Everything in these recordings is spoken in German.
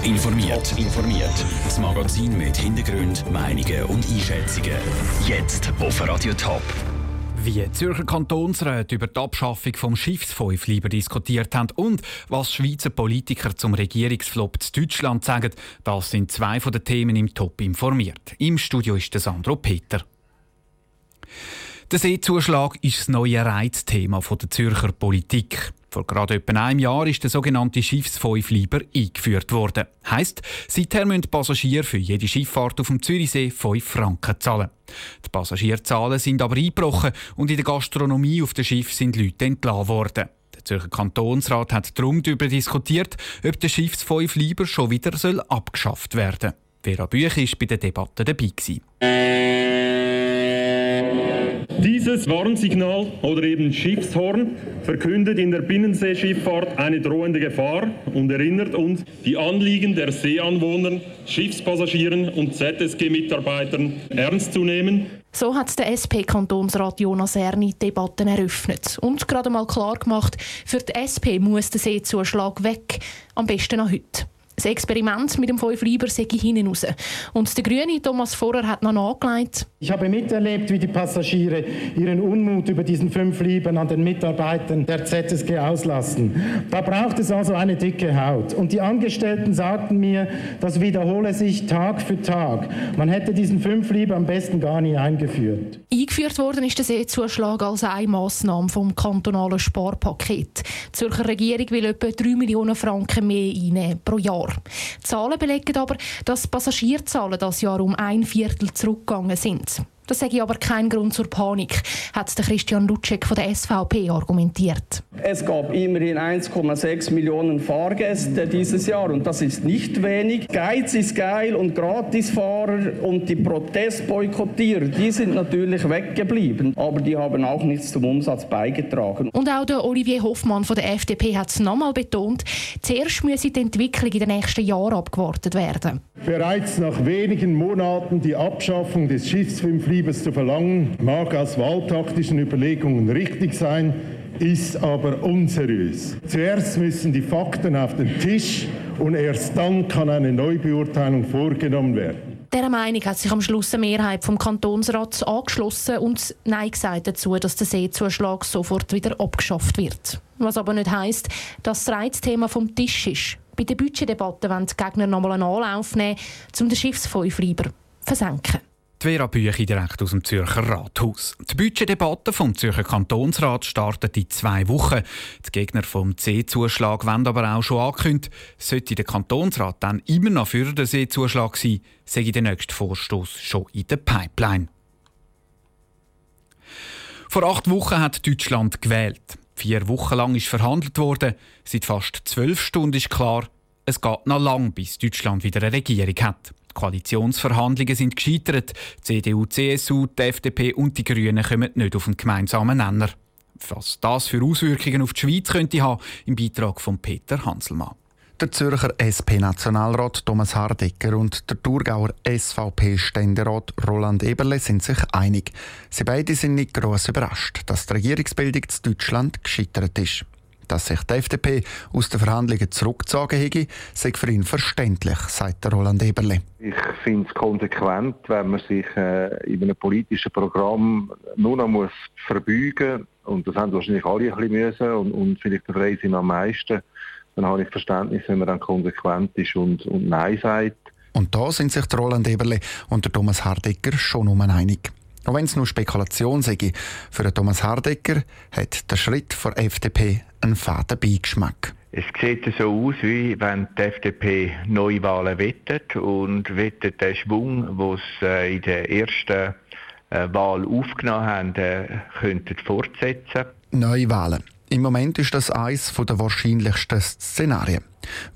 Top informiert. informiert. Das Magazin mit Hintergrund, Meinungen und Einschätzungen. Jetzt auf Radio Top. Wie Zürcher Kantonsräte über die Abschaffung vom Schiffsfäufleiber diskutiert haben und was Schweizer Politiker zum Regierungsflop zu Deutschland sagen, das sind zwei von den Themen im Top informiert. Im Studio ist der Sandro Peter. Der Seezuschlag ist das neue Reizthema der Zürcher Politik. Vor gerade etwa einem Jahr ist der sogenannte Schiffsfäufleiber eingeführt worden. Heißt, seither müssen Passagiere für jede Schifffahrt auf dem Zürichsee 5 Franken zahlen. Die Passagierzahlen sind aber eingebrochen und in der Gastronomie auf dem Schiff sind Leute entlassen worden. Der Zürcher Kantonsrat hat darum darüber diskutiert, ob der Schiffsfäufleiber schon wieder abgeschafft werden soll. Vera Büch war bei der Debatte dabei. Dieses Warnsignal oder eben Schiffshorn verkündet in der Binnenseeschifffahrt eine drohende Gefahr und erinnert uns, die Anliegen der Seeanwohner, Schiffspassagieren und ZSG-Mitarbeitern ernst zu nehmen. So hat der SP-Kantonsrat Jonas Erni Debatten eröffnet und gerade mal klar gemacht, für die SP muss der Seezuschlag weg, am besten noch heute. Das Experiment mit dem Fünf Lieber sei hinten raus. Und der Grüne Thomas Vorer hat noch nachgelegt. Ich habe miterlebt, wie die Passagiere ihren Unmut über diesen Fünf Lieben an den Mitarbeitern der ZSG auslassen. Da braucht es also eine dicke Haut. Und die Angestellten sagten mir, das wiederhole sich Tag für Tag. Man hätte diesen Fünf Lieber am besten gar nie eingeführt. Eingeführt worden ist der Seezuschlag als eine Massnahme vom kantonalen Sparpaket. Die Zürcher Regierung will etwa 3 Millionen Franken mehr einnehmen pro Jahr. Jahr. Zahlen belegen aber, dass Passagierzahlen das Jahr um ein Viertel zurückgegangen sind. Das sage aber kein Grund zur Panik, hat Christian Lutschek von der SVP argumentiert. Es gab immerhin 1,6 Millionen Fahrgäste dieses Jahr und das ist nicht wenig. Geiz ist geil und Gratisfahrer und die Protestboykottierer, die sind natürlich weggeblieben, aber die haben auch nichts zum Umsatz beigetragen. Und auch der Olivier Hoffmann von der FDP hat es nochmal betont, zuerst müsse die Entwicklung in den nächsten Jahren abgewartet werden. Bereits nach wenigen Monaten die Abschaffung des Schiffsfilmfliegens Betriebes zu verlangen, mag aus wahltaktischen Überlegungen richtig sein, ist aber unseriös. Zuerst müssen die Fakten auf den Tisch und erst dann kann eine Neubeurteilung vorgenommen werden. Dieser Meinung hat sich am Schluss eine Mehrheit vom Kantonsrat angeschlossen und Nein gesagt dazu, dass der Seezuschlag sofort wieder abgeschafft wird. Was aber nicht heisst, dass das Reizthema vom Tisch ist. Bei der Budgetdebatte wollen die Gegner nochmal einen Anlauf nehmen, um den Schiffsfäufleiber zu versenken. Die Vera Büchi direkt aus dem Zürcher Rathaus. Die Budgetdebatte vom Zürcher Kantonsrat startet in zwei Wochen. Die Gegner vom C-Zuschlag wollen aber auch schon angekündigt, sollte der Kantonsrat dann immer noch für den C-Zuschlag sein, sei der nächste Vorstoß schon in der Pipeline. Vor acht Wochen hat Deutschland gewählt. Vier Wochen lang ist verhandelt worden. Seit fast zwölf Stunden ist klar, es geht noch lang, bis Deutschland wieder eine Regierung hat. Die Koalitionsverhandlungen sind gescheitert. CDU, CSU, die FDP und die Grünen kommen nicht auf einen gemeinsamen Nenner. Was das für Auswirkungen auf die Schweiz könnte haben, im Beitrag von Peter Hanselmann. Der Zürcher SP-Nationalrat Thomas Hardecker und der Thurgauer SVP-Ständerat Roland Eberle sind sich einig. Sie beide sind nicht gross überrascht, dass die Regierungsbildung in Deutschland gescheitert ist. Dass sich die FDP aus den Verhandlungen zurückgezogen hätte, sei für ihn verständlich, sagt Roland Eberle. Ich finde es konsequent, wenn man sich äh, in einem politischen Programm nur noch muss verbeugen muss. Und das haben wahrscheinlich alle ein bisschen müssen und, und vielleicht der Freisinn am meisten. Dann habe ich Verständnis, wenn man dann konsequent ist und, und Nein sagt. Und da sind sich Roland Eberle und der Thomas Hardecker schon um einig. Auch wenn es nur Spekulation sei, für Thomas Hardecker hat der Schritt der FDP einen faden Beigeschmack. Es sieht so aus, wie wenn die FDP Neuwahlen wettet und wettet den Schwung, den sie äh, in der ersten äh, Wahl aufgenommen haben, äh, könnten fortsetzen. Neuwahlen. Im Moment ist das eines der wahrscheinlichsten Szenarien.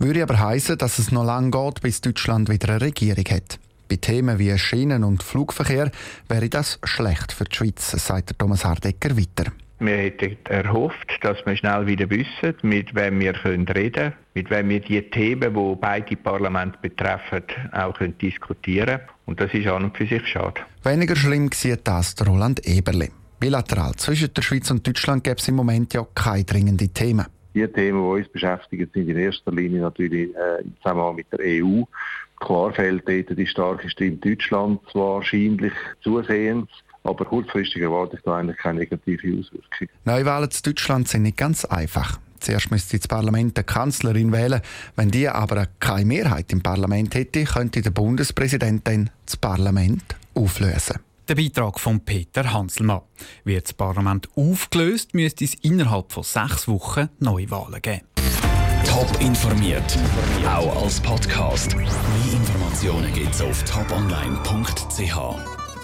Würde aber heißen, dass es noch lange geht, bis Deutschland wieder eine Regierung hat. Bei Themen wie Schienen- und Flugverkehr wäre das schlecht für die Schweiz, sagt Thomas Hardecker weiter. Wir hätten erhofft, dass wir schnell wieder wissen, mit wem wir reden können, mit wem wir die Themen, die beide Parlamente betreffen, auch diskutieren können. Und das ist an und für sich schade. Weniger schlimm sieht das Roland Eberle. Bilateral zwischen der Schweiz und Deutschland gäbe es im Moment ja keine dringenden Themen. Die Themen, die uns beschäftigen, sind in erster Linie natürlich äh, im Zusammenhang mit der EU. Klar fehlt dort die starke Stimme Deutschlands wahrscheinlich zusehends. Aber kurzfristig erwarte ich da eigentlich keine negative Auswirkung. Neuwahlen in Deutschland sind nicht ganz einfach. Zuerst müsste das Parlament eine Kanzlerin wählen. Wenn die aber keine Mehrheit im Parlament hätte, könnte der Bundespräsident dann das Parlament auflösen. Der Beitrag von Peter Hanselmann. Wird das Parlament aufgelöst, müsste es innerhalb von sechs Wochen Neuwahlen geben. Top informiert, auch als Podcast. Mehr Informationen gibt es auf toponline.ch.